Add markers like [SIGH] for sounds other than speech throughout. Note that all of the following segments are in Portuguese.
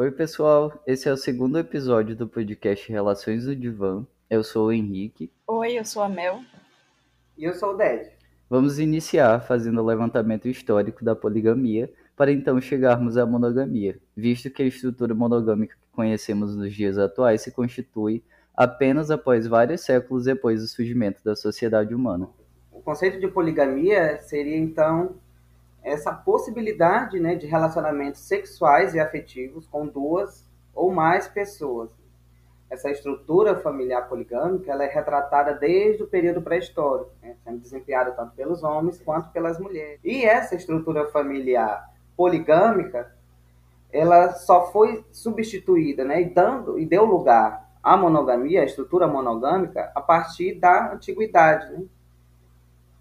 Oi, pessoal. Esse é o segundo episódio do podcast Relações do Divã. Eu sou o Henrique. Oi, eu sou a Mel. E eu sou o Ded. Vamos iniciar fazendo o levantamento histórico da poligamia para então chegarmos à monogamia, visto que a estrutura monogâmica que conhecemos nos dias atuais se constitui apenas após vários séculos depois do surgimento da sociedade humana. O conceito de poligamia seria então essa possibilidade né, de relacionamentos sexuais e afetivos com duas ou mais pessoas. Essa estrutura familiar poligâmica ela é retratada desde o período pré-histórico, né, sendo desempenhada tanto pelos homens quanto pelas mulheres. E essa estrutura familiar poligâmica ela só foi substituída né, e, dando, e deu lugar à monogamia, à estrutura monogâmica, a partir da antiguidade. Né?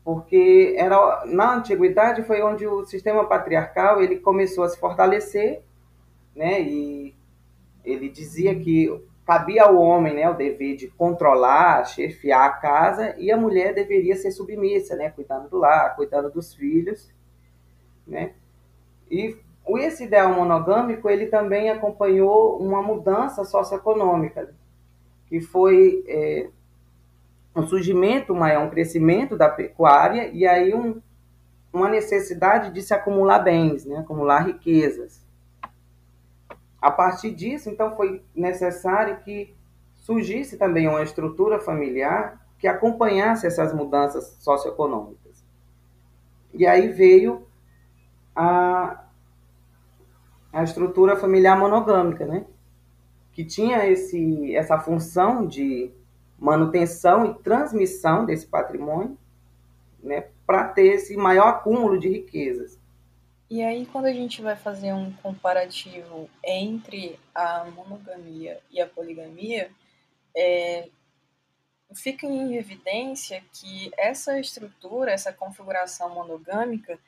Porque era na antiguidade foi onde o sistema patriarcal ele começou a se fortalecer, né? E ele dizia que cabia ao homem, né, o dever de controlar, chefiar a casa e a mulher deveria ser submissa, né, cuidando do lar, cuidando dos filhos, né? E esse ideal monogâmico ele também acompanhou uma mudança socioeconômica que foi é, um surgimento maior, um crescimento da pecuária e aí um, uma necessidade de se acumular bens, né? acumular riquezas. A partir disso, então, foi necessário que surgisse também uma estrutura familiar que acompanhasse essas mudanças socioeconômicas. E aí veio a, a estrutura familiar monogâmica, né? que tinha esse, essa função de manutenção e transmissão desse patrimônio, né, para ter esse maior acúmulo de riquezas. E aí, quando a gente vai fazer um comparativo entre a monogamia e a poligamia, é, fica em evidência que essa estrutura, essa configuração monogâmica,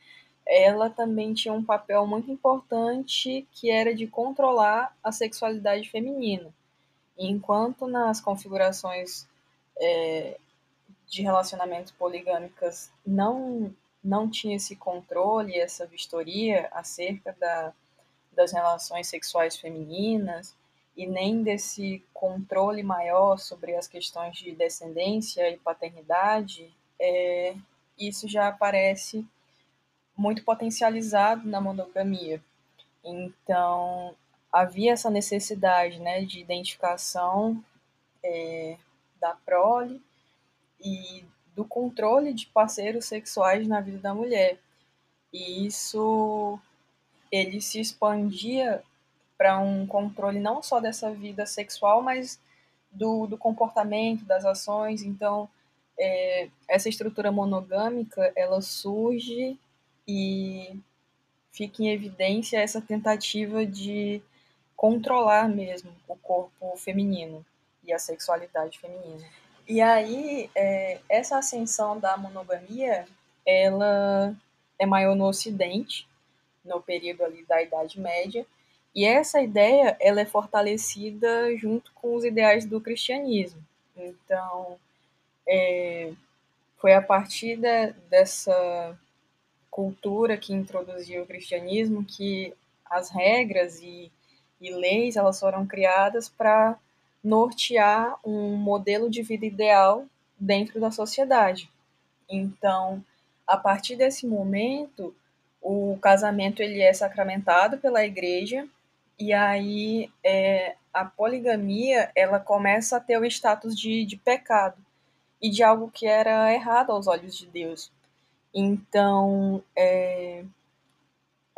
ela também tinha um papel muito importante que era de controlar a sexualidade feminina. Enquanto nas configurações é, de relacionamentos poligâmicas não, não tinha esse controle, essa vistoria acerca da, das relações sexuais femininas e nem desse controle maior sobre as questões de descendência e paternidade, é, isso já aparece muito potencializado na monogamia. Então, havia essa necessidade né, de identificação é, da prole e do controle de parceiros sexuais na vida da mulher. E isso ele se expandia para um controle não só dessa vida sexual, mas do, do comportamento, das ações. Então, é, essa estrutura monogâmica ela surge e fica em evidência essa tentativa de controlar mesmo o corpo feminino e a sexualidade feminina. E aí, é, essa ascensão da monogamia, ela é maior no Ocidente, no período ali da Idade Média, e essa ideia ela é fortalecida junto com os ideais do cristianismo. Então, é, foi a partir de, dessa cultura que introduziu o cristianismo que as regras e e leis elas foram criadas para nortear um modelo de vida ideal dentro da sociedade. Então, a partir desse momento, o casamento ele é sacramentado pela igreja e aí é, a poligamia ela começa a ter o status de, de pecado e de algo que era errado aos olhos de Deus. Então, é,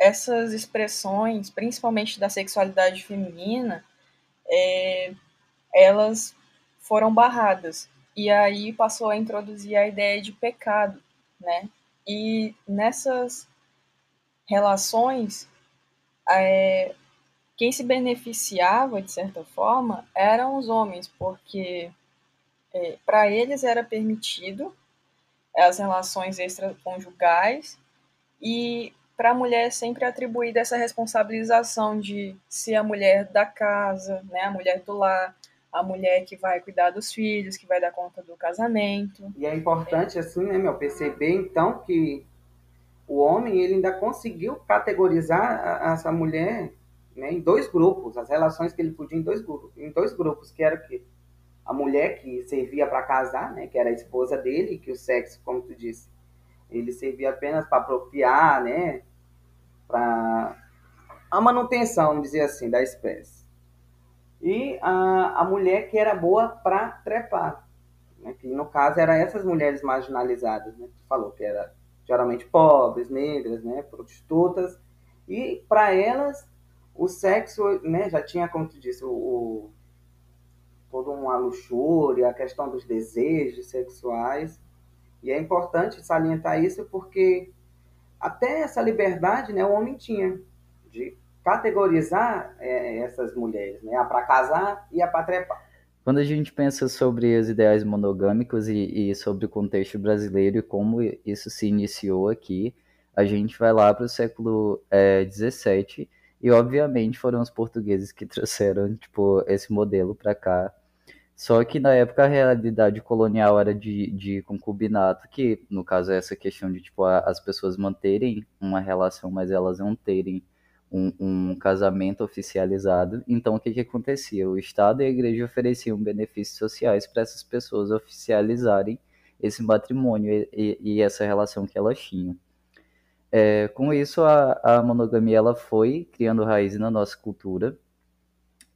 essas expressões, principalmente da sexualidade feminina, é, elas foram barradas. E aí passou a introduzir a ideia de pecado, né? E nessas relações, é, quem se beneficiava, de certa forma, eram os homens, porque é, para eles era permitido as relações extraconjugais e para a mulher é sempre atribuída essa responsabilização de ser a mulher da casa, né, a mulher do lar, a mulher que vai cuidar dos filhos, que vai dar conta do casamento. E é importante, assim, né, meu, perceber, então, que o homem, ele ainda conseguiu categorizar essa mulher né, em dois grupos, as relações que ele podia em dois grupos, em dois grupos, que era que a mulher que servia para casar, né, que era a esposa dele, que o sexo, como tu disse, ele servia apenas para apropriar, né, para a manutenção, vamos dizer assim, da espécie. E a, a mulher que era boa para trepar, né, que no caso eram essas mulheres marginalizadas, né, que falou que era geralmente pobres, negras, né, prostitutas, e para elas o sexo, né, já tinha, como tu disse, o, o toda uma luxúria, a questão dos desejos sexuais. E é importante salientar isso porque até essa liberdade né, o homem tinha de categorizar é, essas mulheres, né, a para casar e a para trepar. Quando a gente pensa sobre os ideais monogâmicos e, e, sobre o contexto brasileiro e como isso se iniciou aqui, a gente vai lá para o século XVII é, e, obviamente, foram os portugueses que [LAUGHS] trouxeram tipo, esse modelo para cá só que na época a realidade colonial era de, de concubinato, que no caso é essa questão de tipo a, as pessoas manterem uma relação, mas elas não terem um, um, casamento oficializado. Então o que, que acontecia? O Estado e a igreja ofereciam benefícios sociais para essas pessoas oficializarem esse matrimônio e, e, e essa relação que elas tinham. É, com isso, a, a monogamia ela foi criando raiz na nossa cultura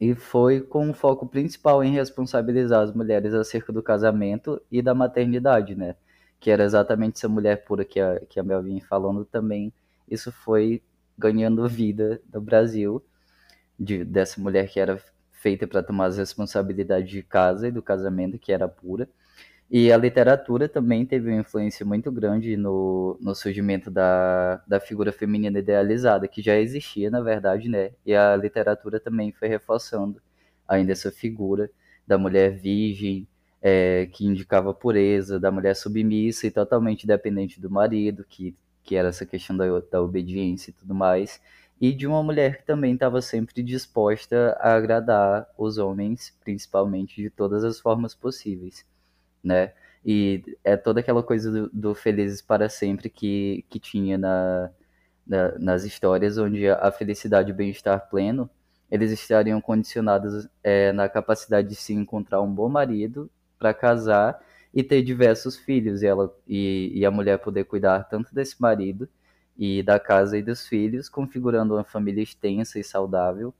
e foi com um foco principal em responsabilizar as mulheres acerca do casamento e da maternidade, né? Que era exatamente essa mulher pura que a, que a Mel vinha falando também. Isso foi ganhando vida no Brasil, de, dessa mulher que era feita para tomar as responsabilidades de casa e do casamento, que era pura. E a literatura também teve uma influência muito grande no, no surgimento da, da figura feminina idealizada, que já existia, na verdade, né? E a literatura também foi reforçando ainda essa figura da mulher virgem, é, que indicava pureza, da mulher submissa e totalmente dependente do marido, que, que era essa questão da, da obediência e tudo mais, e de uma mulher que também estava sempre disposta a agradar os homens, principalmente de todas as formas possíveis né? E é toda aquela coisa do, do Felizes para Sempre que, que tinha na, na, nas histórias, onde a felicidade e o bem-estar pleno, eles estariam condicionados é, na capacidade de se encontrar um bom marido para casar e ter diversos filhos, e, ela, e, e a mulher poder cuidar tanto desse marido e da casa e dos filhos, configurando uma família extensa e saudável,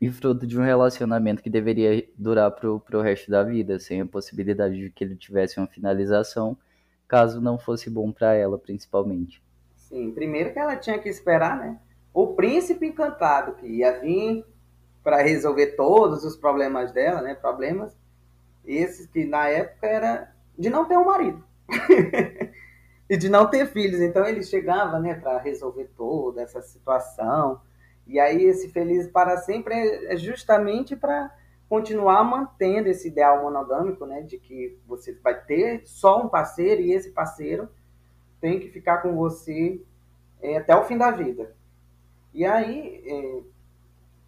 e fruto de um relacionamento que deveria durar pro, pro resto da vida, sem a possibilidade de que ele tivesse uma finalização, caso não fosse bom para ela, principalmente. Sim, primeiro que ela tinha que esperar, né? O príncipe encantado que ia vir para resolver todos os problemas dela, né? Problemas esses que na época era de não ter um marido [LAUGHS] e de não ter filhos. Então ele chegava, né, para resolver toda essa situação e aí esse feliz para sempre é, é justamente para continuar mantendo esse ideal monogâmico, né, de que você vai ter só um parceiro e esse parceiro tem que ficar com você é, até o fim da vida. E aí, é,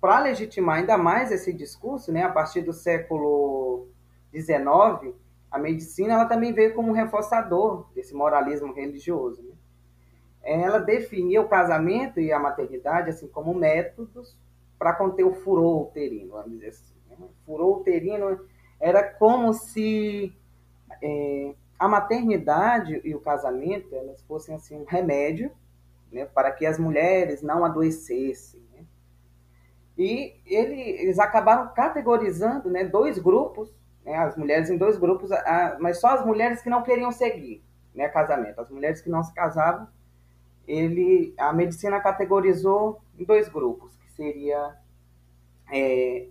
para legitimar ainda mais esse discurso, né, a partir do século XIX, a medicina ela também veio como um reforçador desse moralismo religioso. Ela definia o casamento e a maternidade assim como métodos para conter o furor uterino, vamos dizer assim. Né? O furor uterino era como se é, a maternidade e o casamento elas fossem assim um remédio né, para que as mulheres não adoecessem. Né? E ele, eles acabaram categorizando né, dois grupos, né, as mulheres em dois grupos, a, mas só as mulheres que não queriam seguir né, casamento, as mulheres que não se casavam ele, a medicina categorizou em dois grupos, que seria é,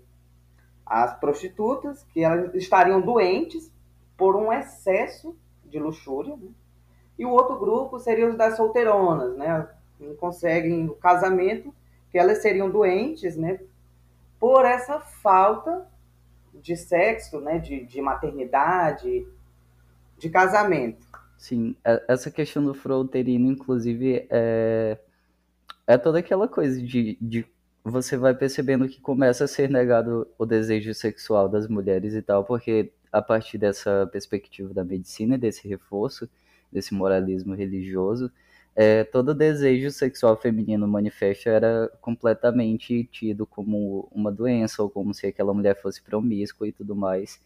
as prostitutas, que elas estariam doentes por um excesso de luxúria, né? e o outro grupo seria os das solteironas, né? Não conseguem o casamento, que elas seriam doentes, né? Por essa falta de sexo, né? De, de maternidade, de casamento. Sim, é, essa questão do fronteirino, inclusive, é, é toda aquela coisa de, de você vai percebendo que começa a ser negado o desejo sexual das mulheres e tal, porque a partir dessa perspectiva da medicina, desse reforço, desse moralismo religioso, é, todo desejo sexual feminino manifesto era completamente tido como uma doença ou como se aquela mulher fosse promíscua e tudo mais.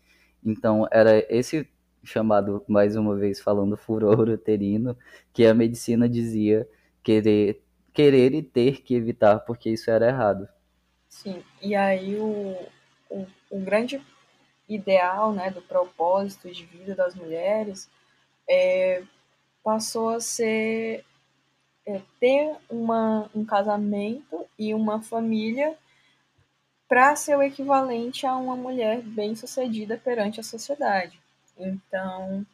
Então era esse chamado, mais uma vez falando, furor [LAUGHS] uterino, que a medicina dizia querer, querer e ter que evitar porque isso era errado. Sim, e aí o, o, o grande ideal né, do propósito de vida das mulheres é, passou a ser é, ter uma, um casamento e uma família para ser o equivalente a uma mulher bem-sucedida perante a sociedade. Então,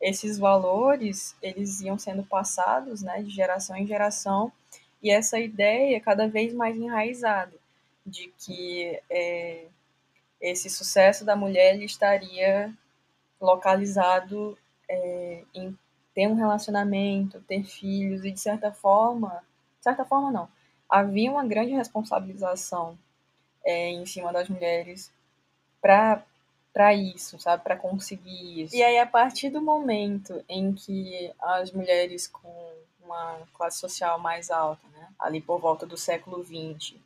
esses valores, eles iam sendo passados, né, de geração em geração, e essa ideia cada vez mais enraizada de que é, esse sucesso da mulher estaria localizado é, em ter um relacionamento, ter filhos e de certa forma, de certa forma não, havia uma grande responsabilização é, em cima das mulheres para para isso, sabe, para conseguir isso. E aí a partir do momento em que as mulheres com uma classe social mais alta, né, ali por volta do século XX,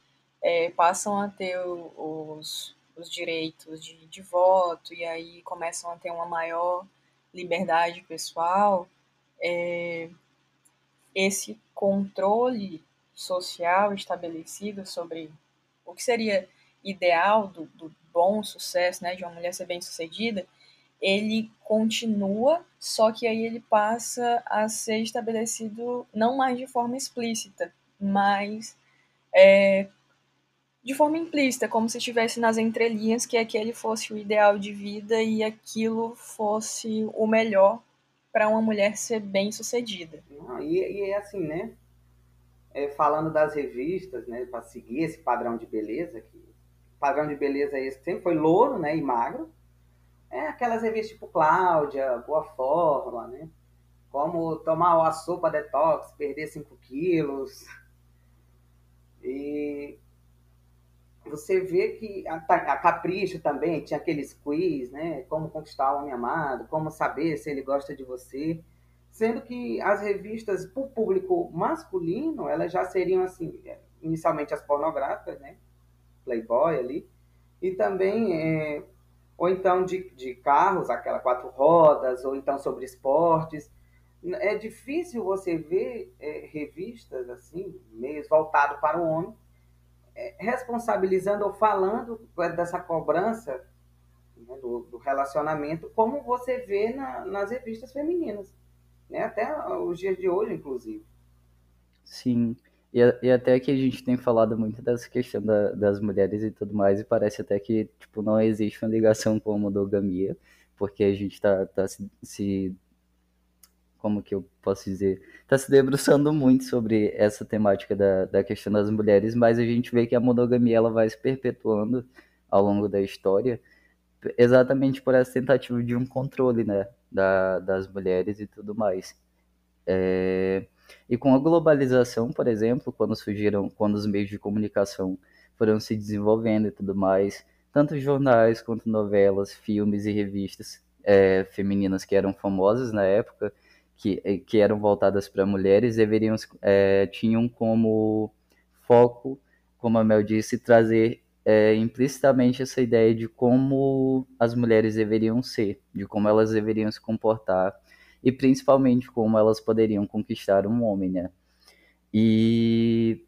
é, passam a ter os, os direitos de, de voto e aí começam a ter uma maior liberdade pessoal, é, esse controle social estabelecido sobre o que seria ideal do, do bom sucesso, né, de uma mulher ser bem sucedida, ele continua, só que aí ele passa a ser estabelecido não mais de forma explícita, mas é, de forma implícita, como se estivesse nas entrelinhas que aquele fosse o ideal de vida e aquilo fosse o melhor para uma mulher ser bem sucedida. e, e é assim, né? É, falando das revistas, né, para seguir esse padrão de beleza, que padrão de beleza esse sempre foi louro, né, e magro. É aquelas revistas tipo Cláudia, Boa Forma, né? Como tomar a sopa detox, perder 5 quilos. E você vê que a, a, Capricho também tinha aqueles quiz, né? Como conquistar o homem amado, como saber se ele gosta de você. Sendo que as revistas para o público masculino, elas já seriam assim, inicialmente as pornográficas, né? Playboy ali. E também, é, ou então de, de carros, aquela quatro rodas, ou então sobre esportes. É difícil você ver é, revistas assim, meio voltado para o homem, é, responsabilizando ou falando dessa cobrança né, do, do, relacionamento, como você vê na, nas revistas femininas, né? até os dias de hoje, inclusive. Sim, e, e até que a gente tem falado muito dessa questão da, das mulheres e tudo mais, e parece até que tipo, não existe uma ligação com a monogamia, porque a gente está tá se, se como que eu posso dizer, está se debruçando muito sobre essa temática da, da questão das mulheres, mas a gente vê que a monogamia ela vai se perpetuando ao longo da história, exatamente por essa tentativa de um controle, né, da, das mulheres e tudo mais. É... E com a globalização, por exemplo, quando surgiram, quando os meios de comunicação foram se desenvolvendo e tudo mais, tanto jornais quanto novelas, filmes e revistas é, femininas que eram famosas na época que, eh, que eram voltadas para mulheres deveriam é, tinham como foco, como a Mel disse, trazer é, implicitamente essa ideia de como as mulheres deveriam ser, de como elas deveriam se comportar e principalmente como elas poderiam conquistar um homem, né? E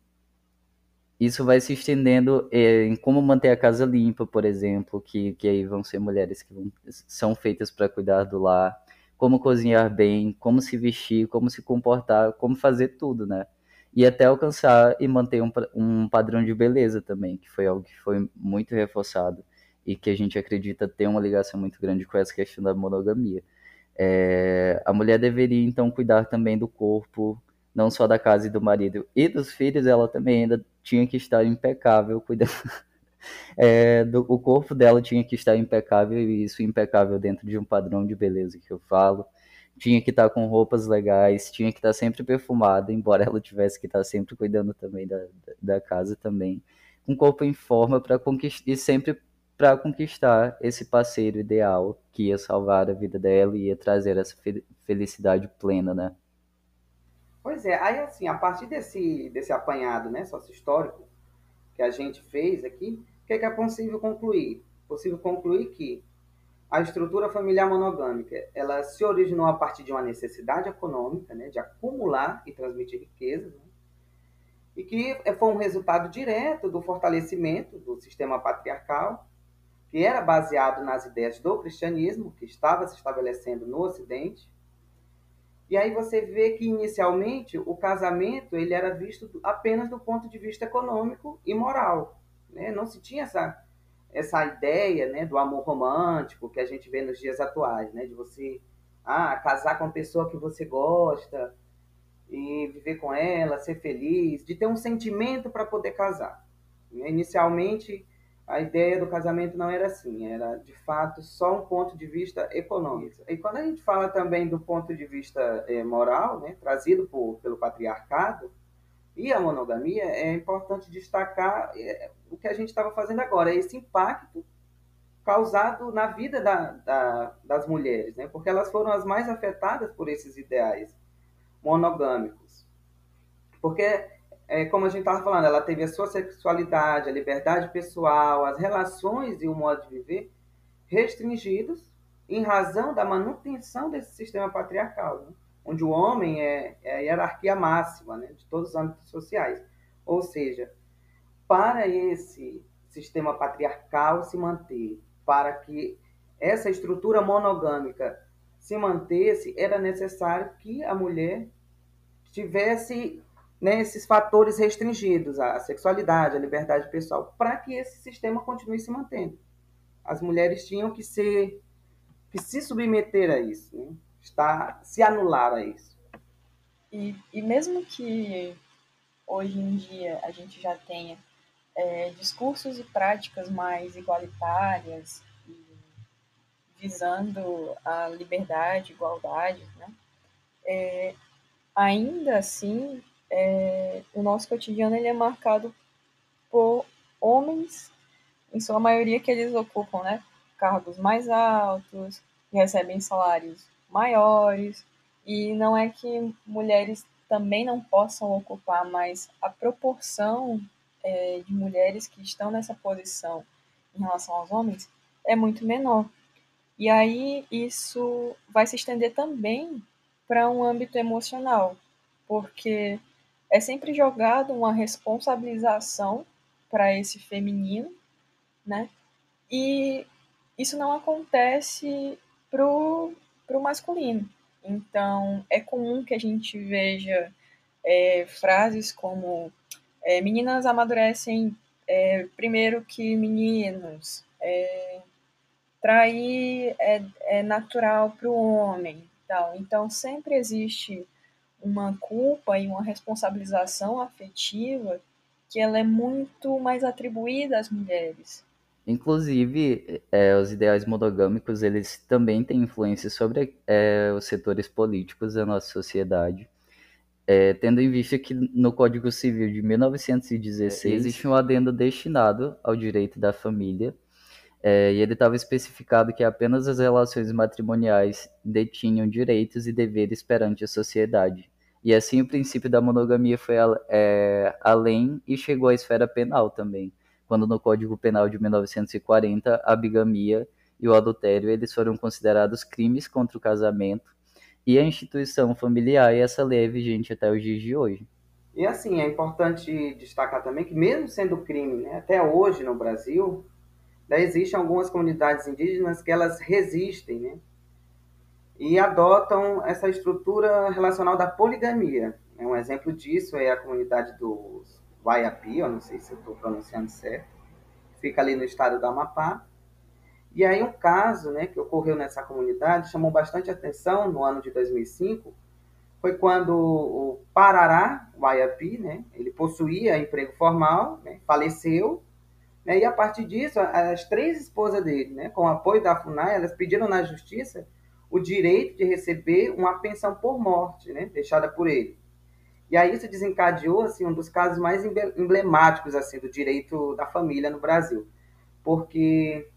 isso vai se estendendo é, em como manter a casa limpa, por exemplo, que, que aí vão ser mulheres que vão, são feitas para cuidar do lar, como cozinhar bem, como se vestir, como se comportar, como fazer tudo, né? E até alcançar e manter um, um padrão de beleza também, que foi algo que foi muito reforçado e que a gente acredita ter uma ligação muito grande com essa questão da monogamia. É, a mulher deveria então cuidar também do corpo, não só da casa e do marido e dos filhos, ela também ainda tinha que estar impecável, cuidando, [LAUGHS] é, do, o corpo dela tinha que estar impecável, e isso impecável dentro de um padrão de beleza que eu falo. Tinha que estar com roupas legais, tinha que estar sempre perfumada, embora ela tivesse que estar sempre cuidando também da, da casa também. Com o corpo em forma para conquistar e sempre para conquistar esse parceiro ideal que ia salvar a vida dela e ia trazer essa felicidade plena, né? Pois é, aí assim, a partir desse, desse apanhado né, sócio-histórico que a gente fez aqui, o que é, que é possível concluir? Possível concluir que a estrutura familiar monogâmica, ela se originou a partir de uma necessidade econômica, né, de acumular e transmitir riquezas, né, e que foi um resultado direto do fortalecimento do sistema patriarcal, que era baseado nas ideias do cristianismo, que estava se estabelecendo no Ocidente. E aí você vê que inicialmente o casamento ele era visto apenas do ponto de vista econômico e moral, né? Não se tinha essa essa ideia, né, do amor romântico que a gente vê nos dias atuais, né, de você ah, casar com uma pessoa que você gosta, e viver com ela, ser feliz, de ter um sentimento para poder casar. Inicialmente, a ideia do casamento não era assim, era de fato só um ponto de vista econômico. E quando a gente fala também do ponto de vista é, moral, né, trazido por, pelo patriarcado e a monogamia, é importante destacar é, o que a gente estava fazendo agora, esse impacto causado na vida da, da, das mulheres, né, porque elas foram as mais afetadas por esses ideais monogâmicos. Porque, é, como a gente estava falando, ela teve a sua sexualidade, a liberdade pessoal, as relações e o modo de viver restringidos em razão da manutenção desse sistema patriarcal, né? onde o homem é, é, a hierarquia máxima né? de todos os âmbitos sociais. Ou seja, para esse sistema patriarcal se manter, para que essa estrutura monogâmica se mantesse, era necessário que a mulher tivesse né, esses fatores restringidos, a sexualidade, a liberdade pessoal, para que esse sistema continue se mantendo. As mulheres tinham que ser, que se submeter a isso, né? Estar, se anular a isso. E, e mesmo que hoje em dia a gente já tenha é, discursos e práticas mais igualitárias, visando a liberdade, igualdade, né? É, ainda assim, é, o nosso cotidiano ele é marcado por homens, em sua maioria que eles ocupam né, cargos mais altos, recebem salários maiores, e não é que mulheres também não possam ocupar, mas a proporção é, de mulheres que estão nessa posição em relação aos homens é muito menor. E aí isso vai se estender também para um âmbito emocional, porque é sempre jogado uma responsabilização para esse feminino, né? E isso não acontece pro, pro masculino. Então, é comum que a gente veja é, frases como é, meninas amadurecem é, primeiro que meninos, é, trair é, é natural para o homem, tal. Então, sempre existe uma culpa e uma responsabilização afetiva que ela é muito mais atribuída às mulheres. Inclusive, é, os ideais monogâmicos, eles também têm influência sobre é, os setores políticos da nossa sociedade. É, tendo em vista que no Código Civil de 1916 existe um adendo destinado ao direito da família, é, e ele estava especificado que apenas as relações matrimoniais detinham direitos e deveres perante a sociedade. E assim o princípio da monogamia foi é, além e chegou à esfera penal também, quando no Código Penal de 1940 a bigamia e o adultério eles foram considerados crimes contra o casamento e a instituição familiar e essa lei é vigente até os dias de hoje. E assim, é importante destacar também que mesmo sendo crime, né, até hoje no Brasil, Daí existem algumas comunidades indígenas que elas resistem, né? E adotam essa estrutura relacional da poligamia. Um exemplo disso é a comunidade dos Waiapi, eu não sei se estou pronunciando certo, fica ali no estado do Amapá. E aí um caso né, que ocorreu nessa comunidade chamou bastante atenção no ano de 2005, foi quando o Parará Waiapi, né, ele possuía emprego formal, né, faleceu, né? E a partir disso, as três esposas dele, né, com o apoio da FUNAI, elas pediram na justiça o direito de receber uma pensão por morte, né, deixada por ele. E aí isso desencadeou assim um dos casos mais emblemáticos assim do direito da família no Brasil, porque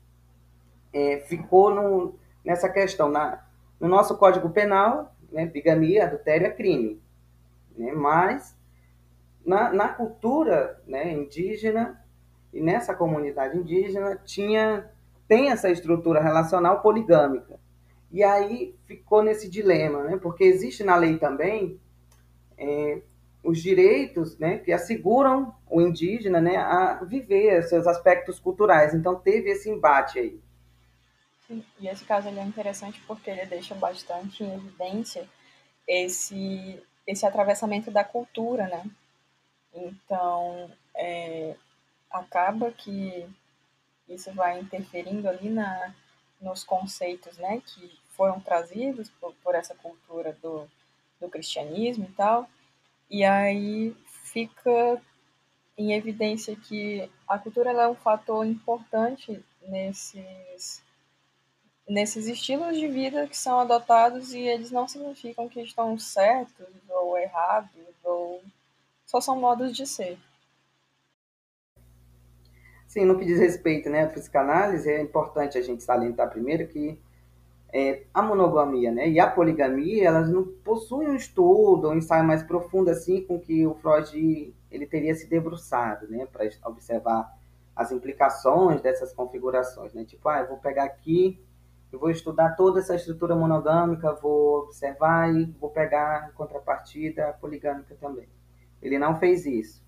é, ficou no, nessa questão na, no nosso Código Penal, né, bigamia, adultério é crime. né? Mas na, na cultura né, indígena e nessa comunidade indígena tinha tem essa estrutura relacional poligâmica. E aí ficou nesse dilema, né? Porque existe na lei também é, os direitos né, que asseguram o indígena né, a viver seus aspectos culturais. Então teve esse embate aí. E esse caso é interessante porque ele deixa bastante em evidência esse, esse atravessamento da cultura, né? Então, é, acaba que isso vai interferindo ali na, nos conceitos, né, que foram trazidos por, por essa cultura do, do cristianismo e tal, e aí fica em evidência que a cultura é um fator importante nesses nesses estilos de vida que são adotados e eles não significam que estão certos ou errados ou só são modos de ser. Sim, no que diz respeito né, à psicanálise, é importante a gente salientar primeiro que é, a monogamia né, e a poligamia, elas não possuem um estudo, um ensaio mais profundo assim com que o Freud ele teria se debruçado, né, para observar as implicações dessas configurações, né? Tipo, ah, eu vou pegar aqui, eu vou estudar toda essa estrutura monogâmica, vou observar e vou pegar a contrapartida poligâmica também. Ele não fez isso,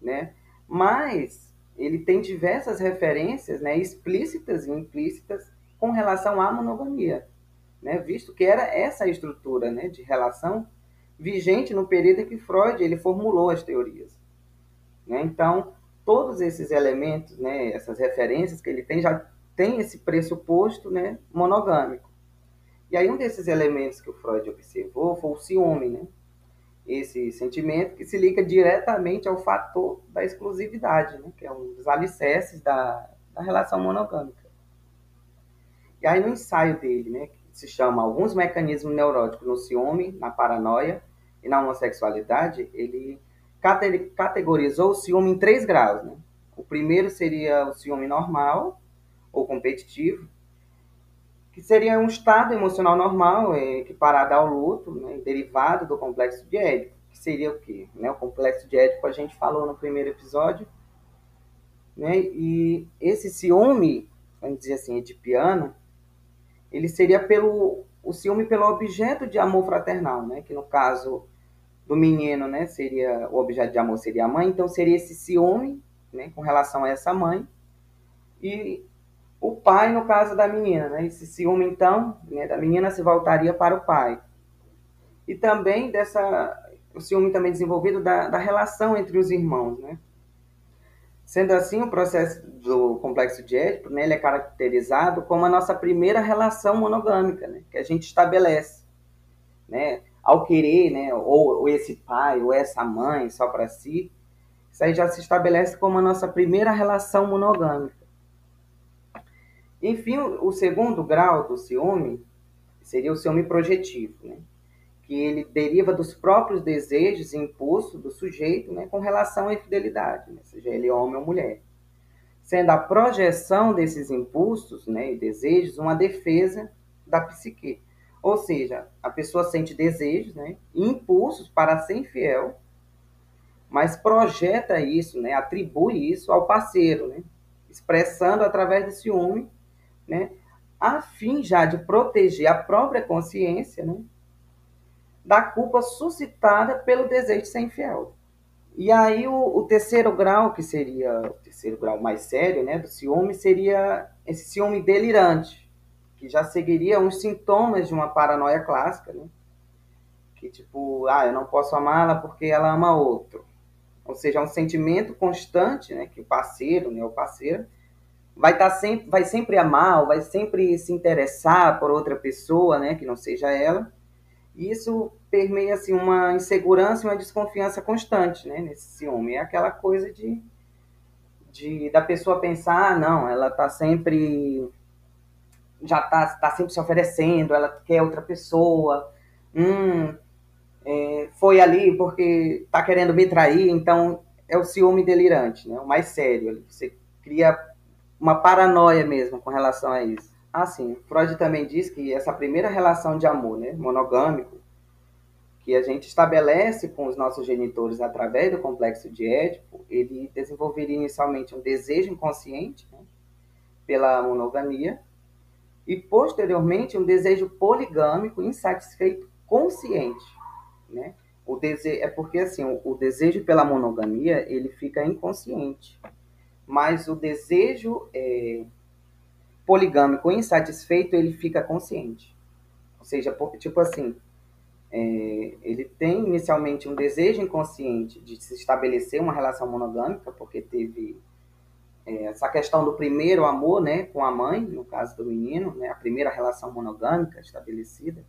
né? Mas ele tem diversas referências, né, explícitas e implícitas com relação à monogamia, né? visto que era essa a estrutura né, de relação vigente no período em que Freud ele formulou as teorias. Né? Então, todos esses elementos, né, essas referências que ele tem, já tem esse pressuposto né, monogâmico. E aí um desses elementos que o Freud observou foi o ciúme, né? Esse sentimento que se liga diretamente ao fator da exclusividade, né? que é um dos alicerces da, da relação monogâmica. E aí no ensaio dele, né, que se chama Alguns Mecanismos Neuróticos no Ciúme, na Paranoia e na Homossexualidade, ele categorizou o ciúme em três graus. Né? O primeiro seria o ciúme normal ou competitivo, que seria um estado emocional normal, é, equiparado ao luto, né, derivado do complexo de Édipo, que seria o quê? Né, o complexo de Édipo a gente falou no primeiro episódio, né, e esse ciúme, vamos dizer assim, edipiano, ele seria pelo o ciúme pelo objeto de amor fraternal, né? Que no caso do menino, né, seria o objeto de amor seria a mãe, então seria esse ciúme, né, com relação a essa mãe. E o pai no caso da menina, né? Esse ciúme então, né, da menina se voltaria para o pai. E também dessa o ciúme também desenvolvido da, da relação entre os irmãos, né? Sendo assim, o processo do complexo de Édipo, né, ele é caracterizado como a nossa primeira relação monogâmica, né, que a gente estabelece, né, ao querer, né, ou, ou esse pai ou essa mãe só para si, isso aí já se estabelece como a nossa primeira relação monogâmica. Enfim, o, segundo grau do ciúme seria o ciúme projetivo, né, que ele deriva dos próprios desejos e impulsos do sujeito né, com relação à infidelidade, né, seja ele homem ou mulher. Sendo a projeção desses impulsos né, e desejos uma defesa da psique. Ou seja, a pessoa sente desejos né, e impulsos para ser infiel, mas projeta isso, né, atribui isso ao parceiro, né, expressando através do ciúme, né, a fim já de proteger a própria consciência, né, da culpa suscitada pelo desejo de ser infiel. E aí o, o, terceiro grau, que seria o terceiro grau mais sério, né, do ciúme, seria esse ciúme delirante, que já seguiria uns sintomas de uma paranoia clássica, né? Que tipo, ah, eu não posso amá-la porque ela ama outro. Ou seja, é um sentimento constante, né, que o parceiro, né, o parceiro vai estar tá sempre, vai sempre amar, vai sempre se interessar por outra pessoa, né, que não seja ela isso permeia assim, uma insegurança e uma desconfiança constante né, nesse ciúme. É aquela coisa de, de da pessoa pensar, ah, não, ela está sempre já está tá sempre se oferecendo, ela quer outra pessoa, hum, é, foi ali porque está querendo me trair, então é o ciúme delirante, né, o mais sério. Você cria uma paranoia mesmo com relação a isso. Ah, sim. Freud também diz que essa primeira relação de amor, né, monogâmico, que a gente estabelece com os nossos genitores através do complexo de Édipo, ele desenvolveria inicialmente um desejo inconsciente né, pela monogamia e posteriormente um desejo poligâmico insatisfeito consciente, né? O desejo é porque assim o, o desejo pela monogamia ele fica inconsciente, mas o desejo é, poligâmico insatisfeito ele fica consciente, ou seja, tipo assim é, ele tem inicialmente um desejo inconsciente de se estabelecer uma relação monogâmica, porque teve é, essa questão do primeiro amor né, com a mãe, no caso do menino, né, a primeira relação monogâmica estabelecida.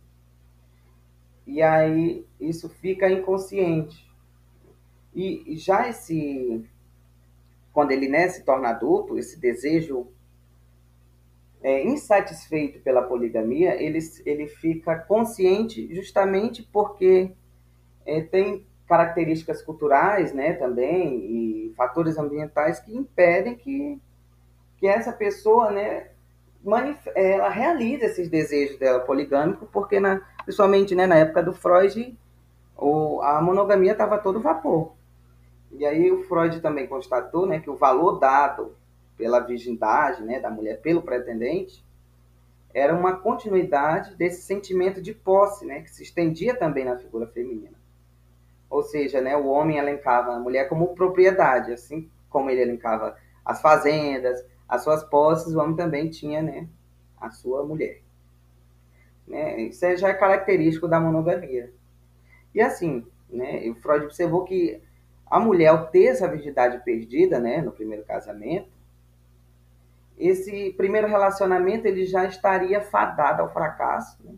E aí isso fica inconsciente. E já esse, quando ele né, se torna adulto, esse desejo é, insatisfeito pela poligamia, ele, ele fica consciente justamente porque é, tem características culturais, né, também, e fatores ambientais que impedem que, que essa pessoa, né, ela realize esses desejos dela poligâmico, porque na, principalmente, né, na época do Freud, o, a monogamia estava todo vapor. E aí o Freud também constatou, né, que o valor dado pela virgindade né, da mulher pelo pretendente, era uma continuidade desse sentimento de posse, né, que se estendia também na figura feminina. Ou seja, né, o homem elencava a mulher como propriedade, assim como ele elencava as fazendas, as suas posses, o homem também tinha né, a sua mulher. Né? Isso já é característico da monogamia. E assim, né, o Freud observou que a mulher, ao ter essa virgindade perdida né, no primeiro casamento, esse primeiro relacionamento ele já estaria fadado ao fracasso, né?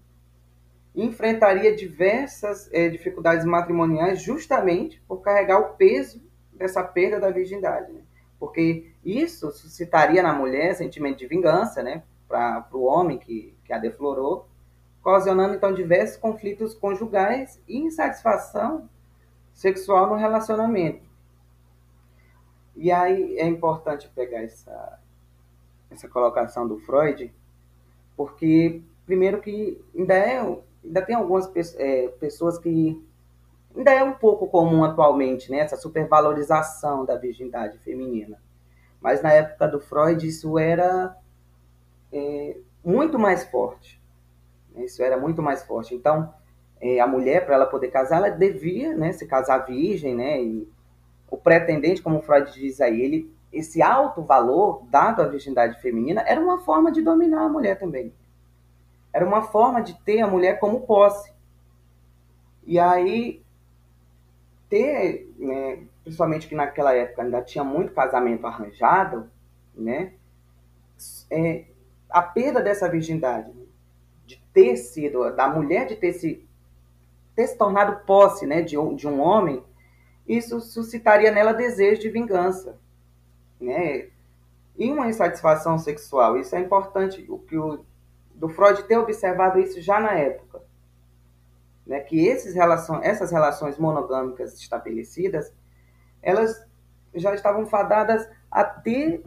enfrentaria diversas é, dificuldades matrimoniais justamente por carregar o peso dessa perda da virgindade, né? porque isso suscitaria na mulher sentimento de vingança, né, para o homem que, que a deflorou, ocasionando então diversos conflitos conjugais e insatisfação sexual no relacionamento. E aí é importante pegar essa, essa colocação do Freud, porque, primeiro, que ainda, é, ainda tem algumas é, pessoas que ainda é um pouco comum atualmente, né, essa supervalorização da virgindade feminina. Mas na época do Freud isso era é, muito mais forte. Né, isso era muito mais forte. Então, é, a mulher, para ela poder casar, ela devia né, se casar virgem, né, e o pretendente, como Freud diz aí, ele esse alto valor dado à virgindade feminina era uma forma de dominar a mulher também. Era uma forma de ter a mulher como posse. E aí, ter, né, principalmente que naquela época ainda tinha muito casamento arranjado, né, é, a perda dessa virgindade, de ter sido, da mulher de ter se, ter se tornado posse né, de, de um homem, isso suscitaria nela desejo de vingança né? E uma insatisfação sexual, isso é importante, o que o do Freud ter observado isso já na época, né? Que esses relação, essas relações monogâmicas estabelecidas, elas já estavam fadadas a ter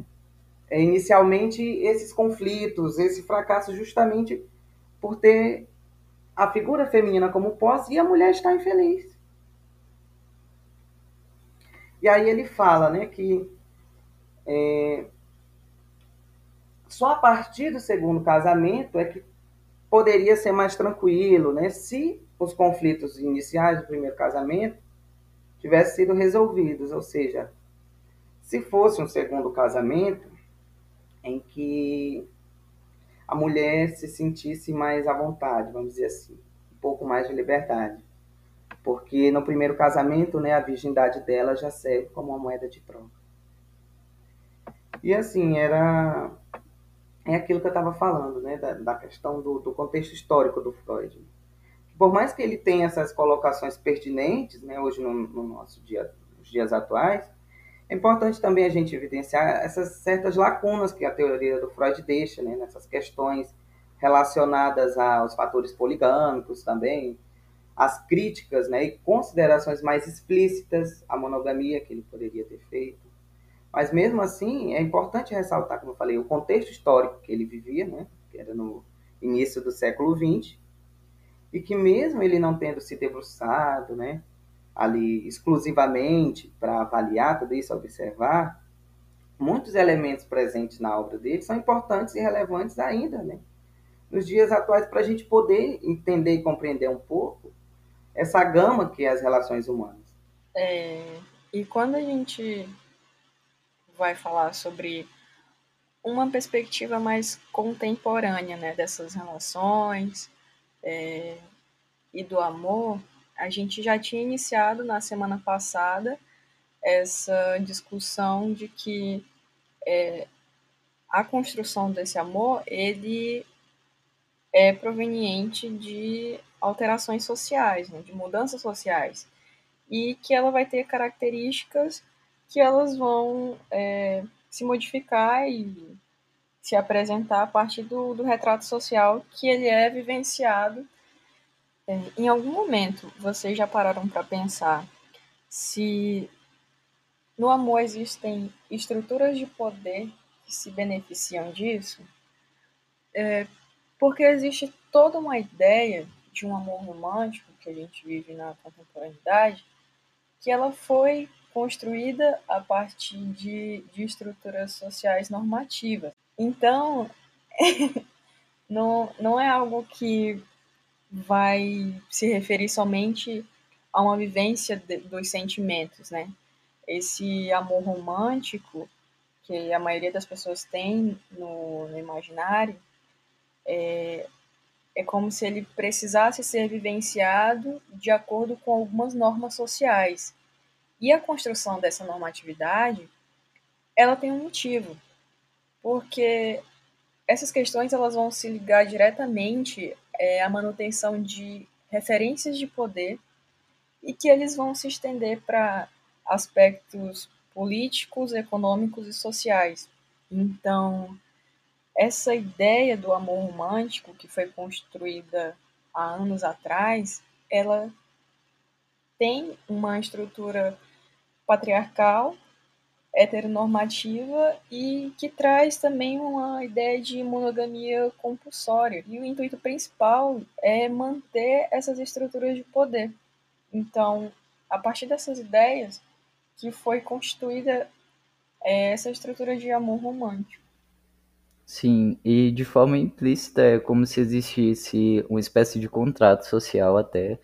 é, inicialmente esses conflitos, esse fracasso justamente por ter a figura feminina como posse e a mulher está infeliz. E aí ele fala, né, que é, só a partir do segundo casamento é que poderia ser mais tranquilo, né? Se os conflitos iniciais do primeiro casamento tivessem sido resolvidos, ou seja, se fosse um segundo casamento em que a mulher se sentisse mais à vontade, vamos dizer assim, um pouco mais de liberdade. Porque no primeiro casamento, né, a virgindade dela já serve como uma moeda de troca. E assim, era. É aquilo que eu estava falando, né? Da, da questão do, do, contexto histórico do Freud. Por mais que ele tenha essas colocações pertinentes, né, hoje no, no nosso dia, nos dias atuais, é importante também a gente evidenciar essas certas lacunas que a teoria do Freud deixa, né, nessas questões relacionadas aos fatores poligâmicos também, as críticas né, e considerações mais explícitas à monogamia que ele poderia ter feito. Mas mesmo assim, é importante ressaltar, como eu falei, o contexto histórico que ele vivia, né, que era no início do século XX, e que mesmo ele não tendo se debruçado, né, ali exclusivamente para avaliar tudo isso, observar, muitos elementos presentes na obra dele são importantes e relevantes ainda, né? Nos dias atuais, para a gente poder entender e compreender um pouco essa gama que é as relações humanas. É, e quando a gente vai falar sobre uma perspectiva mais contemporânea né, dessas relações é, e do amor, a gente já tinha iniciado na semana passada essa discussão de que é, a construção desse amor ele é proveniente de alterações sociais, né, de mudanças sociais, e que ela vai ter características que elas vão é, se modificar e se apresentar a partir do, do retrato social que ele é vivenciado em algum momento, vocês já pararam para pensar se no amor existem estruturas de poder que se beneficiam disso? É, porque existe toda uma ideia de um amor romântico que a gente vive na contemporaneidade, que ela foi construída a partir de, de estruturas sociais normativas. Então, [LAUGHS] não, não é algo que vai se referir somente a uma vivência de, dos sentimentos, né? Esse amor romântico que a maioria das pessoas tem no, no imaginário é, é como se ele precisasse ser vivenciado de acordo com algumas normas sociais. E a construção dessa normatividade, ela tem um motivo, porque essas questões elas vão se ligar diretamente é, à manutenção de referências de poder e que eles vão se estender para aspectos políticos, econômicos e sociais. Então, essa ideia do amor romântico que foi construída há anos atrás, ela tem uma estrutura patriarcal heteronormativa e que traz também uma ideia de monogamia compulsória. E o intuito principal é manter essas estruturas de poder. Então, a partir dessas ideias que foi constituída é, essa estrutura de amor romântico. Sim, e de forma implícita é como se existisse uma espécie de contrato social até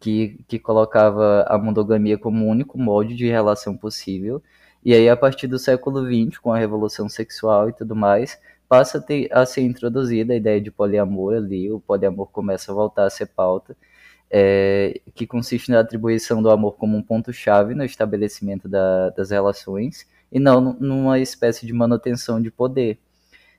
que, que colocava a monogamia como o único molde de relação possível e aí, a partir do século XX, com a revolução sexual e tudo mais, passa a, ter, a ser introduzida a ideia de poliamor ali, o poliamor começa a voltar a ser pauta, é, que consiste na atribuição do amor como um ponto-chave no estabelecimento da, das relações, e não numa espécie de manutenção de poder.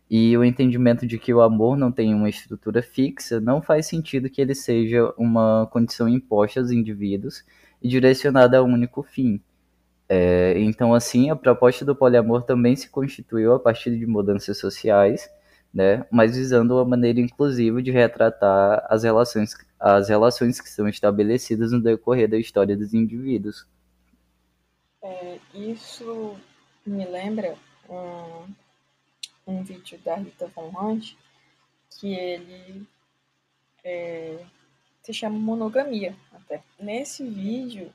E o entendimento de que o amor não tem uma estrutura fixa não faz sentido que ele seja uma condição imposta aos indivíduos e direcionada a um único fim. É, então, assim, a proposta do poliamor também se constituiu a partir de mudanças sociais, né, mas visando uma maneira inclusiva de retratar as relações, as relações que são estabelecidas no decorrer da história dos indivíduos. É, isso me lembra um, um vídeo da Rita Von Hunt que ele é, se chama Monogamia. Até. Nesse vídeo,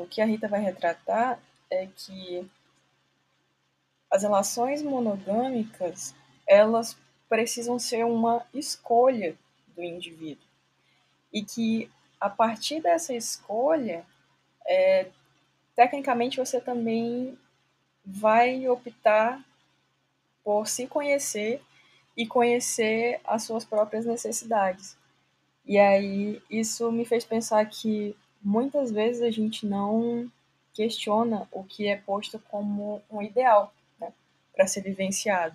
o que a Rita vai retratar é que as relações monogâmicas elas precisam ser uma escolha do indivíduo e que a partir dessa escolha é, tecnicamente você também vai optar por se conhecer e conhecer as suas próprias necessidades. E aí isso me fez pensar que muitas vezes a gente não questiona o que é posto como um ideal né, para ser vivenciado.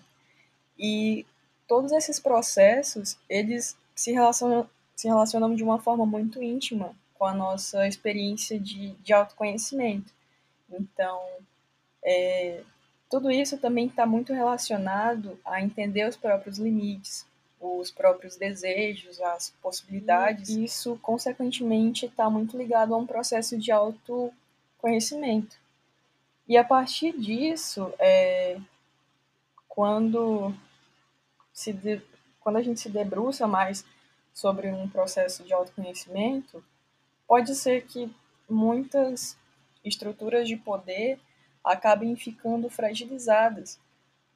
E todos esses processos, eles se relacionam, se relacionam de uma forma muito íntima com a nossa experiência de, de autoconhecimento. Então, é, tudo isso também está muito relacionado a entender os próprios limites, os próprios desejos, as possibilidades. E isso, consequentemente, está muito ligado a um processo de autoconhecimento. E a partir disso, é, quando, se de, quando a gente se debruça mais sobre um processo de autoconhecimento, pode ser que muitas estruturas de poder acabem ficando fragilizadas,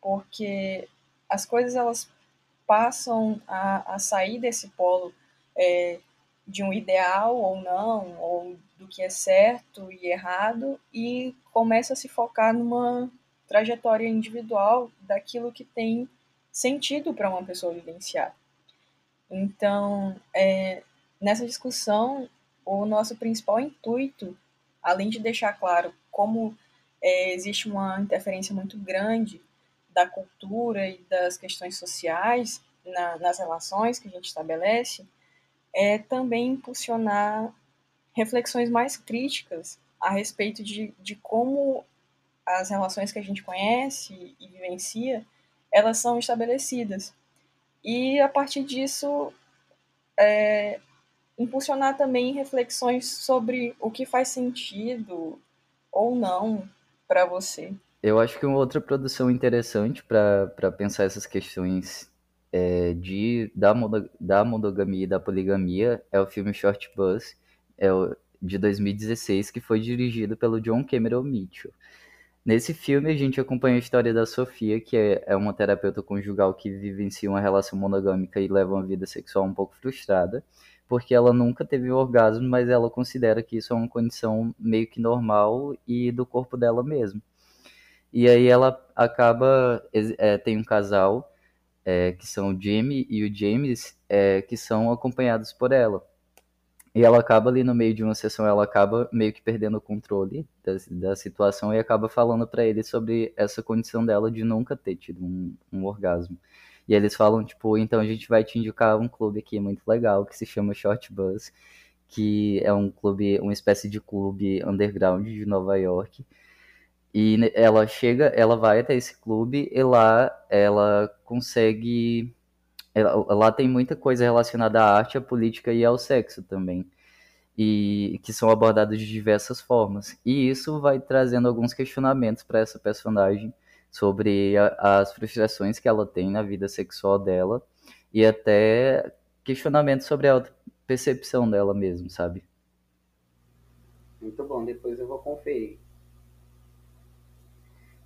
porque as coisas elas passam a, a sair desse polo é, de um ideal ou não, ou do que é certo e errado, e começa a se focar numa trajetória individual daquilo que tem sentido para uma pessoa vivenciar. Então, é, nessa discussão, o nosso principal intuito, além de deixar claro como é, existe uma interferência muito grande da cultura e das questões sociais na, nas relações que a gente estabelece, é também impulsionar reflexões mais críticas a respeito de, de como as relações que a gente conhece e vivencia, elas são estabelecidas. E a partir disso, é, impulsionar também reflexões sobre o que faz sentido ou não para você. Eu acho que uma outra produção interessante para pensar essas questões é, de, da, da monogamia e da poligamia é o filme Short Bus, é o, de 2016, que foi dirigido pelo John Cameron Mitchell. Nesse filme, a gente acompanha a história da Sofia, que é, é uma terapeuta conjugal que vivencia uma relação monogâmica e leva uma vida sexual um pouco frustrada, porque ela nunca teve orgasmo, mas ela considera que isso é uma condição meio que normal e do corpo dela mesmo. E aí ela acaba. É, tem um casal, é, que são o Jamie e o James, é, que são acompanhados por ela. E ela acaba ali no meio de uma sessão, ela acaba meio que perdendo o controle da, da situação e acaba falando para ele sobre essa condição dela de nunca ter tido um, um, orgasmo. E eles falam, tipo, então a gente vai te indicar um clube aqui muito legal que se chama Short Bus, que é um clube, uma espécie de clube underground de Nova York. E ela chega, ela vai até esse clube e lá ela consegue lá tem muita coisa relacionada à arte, à política e ao sexo também. E que são abordados de diversas formas. E isso vai trazendo alguns questionamentos para essa personagem sobre a, as frustrações que ela tem na vida sexual dela e até questionamentos sobre a percepção dela mesmo, sabe? Muito bom, depois eu vou conferir.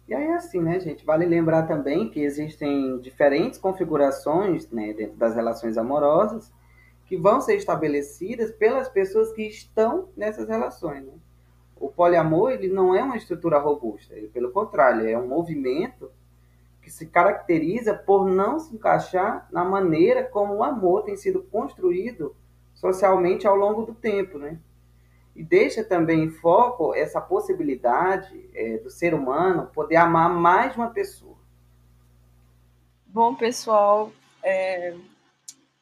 E aí, assim, né, gente, vale lembrar também que existem diferentes configurações né, dentro das relações amorosas que vão ser estabelecidas pelas pessoas que estão nessas relações. Né? O poliamor ele não é uma estrutura robusta, ele, pelo contrário, é um movimento que se caracteriza por não se encaixar na maneira como o amor tem sido construído socialmente ao longo do tempo, né? E deixa também em foco essa possibilidade é, do ser humano poder amar mais uma pessoa. Bom, pessoal, é,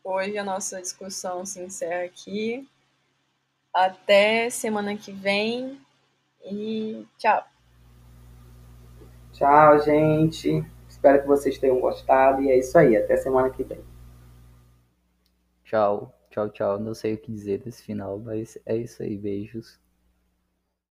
hoje a nossa discussão se encerra aqui. Até semana que vem e tchau. Tchau, gente. Espero que vocês tenham gostado e é isso aí. Até semana que vem. Tchau. Tchau, tchau. Não sei o que dizer nesse final, mas é isso aí. Beijos.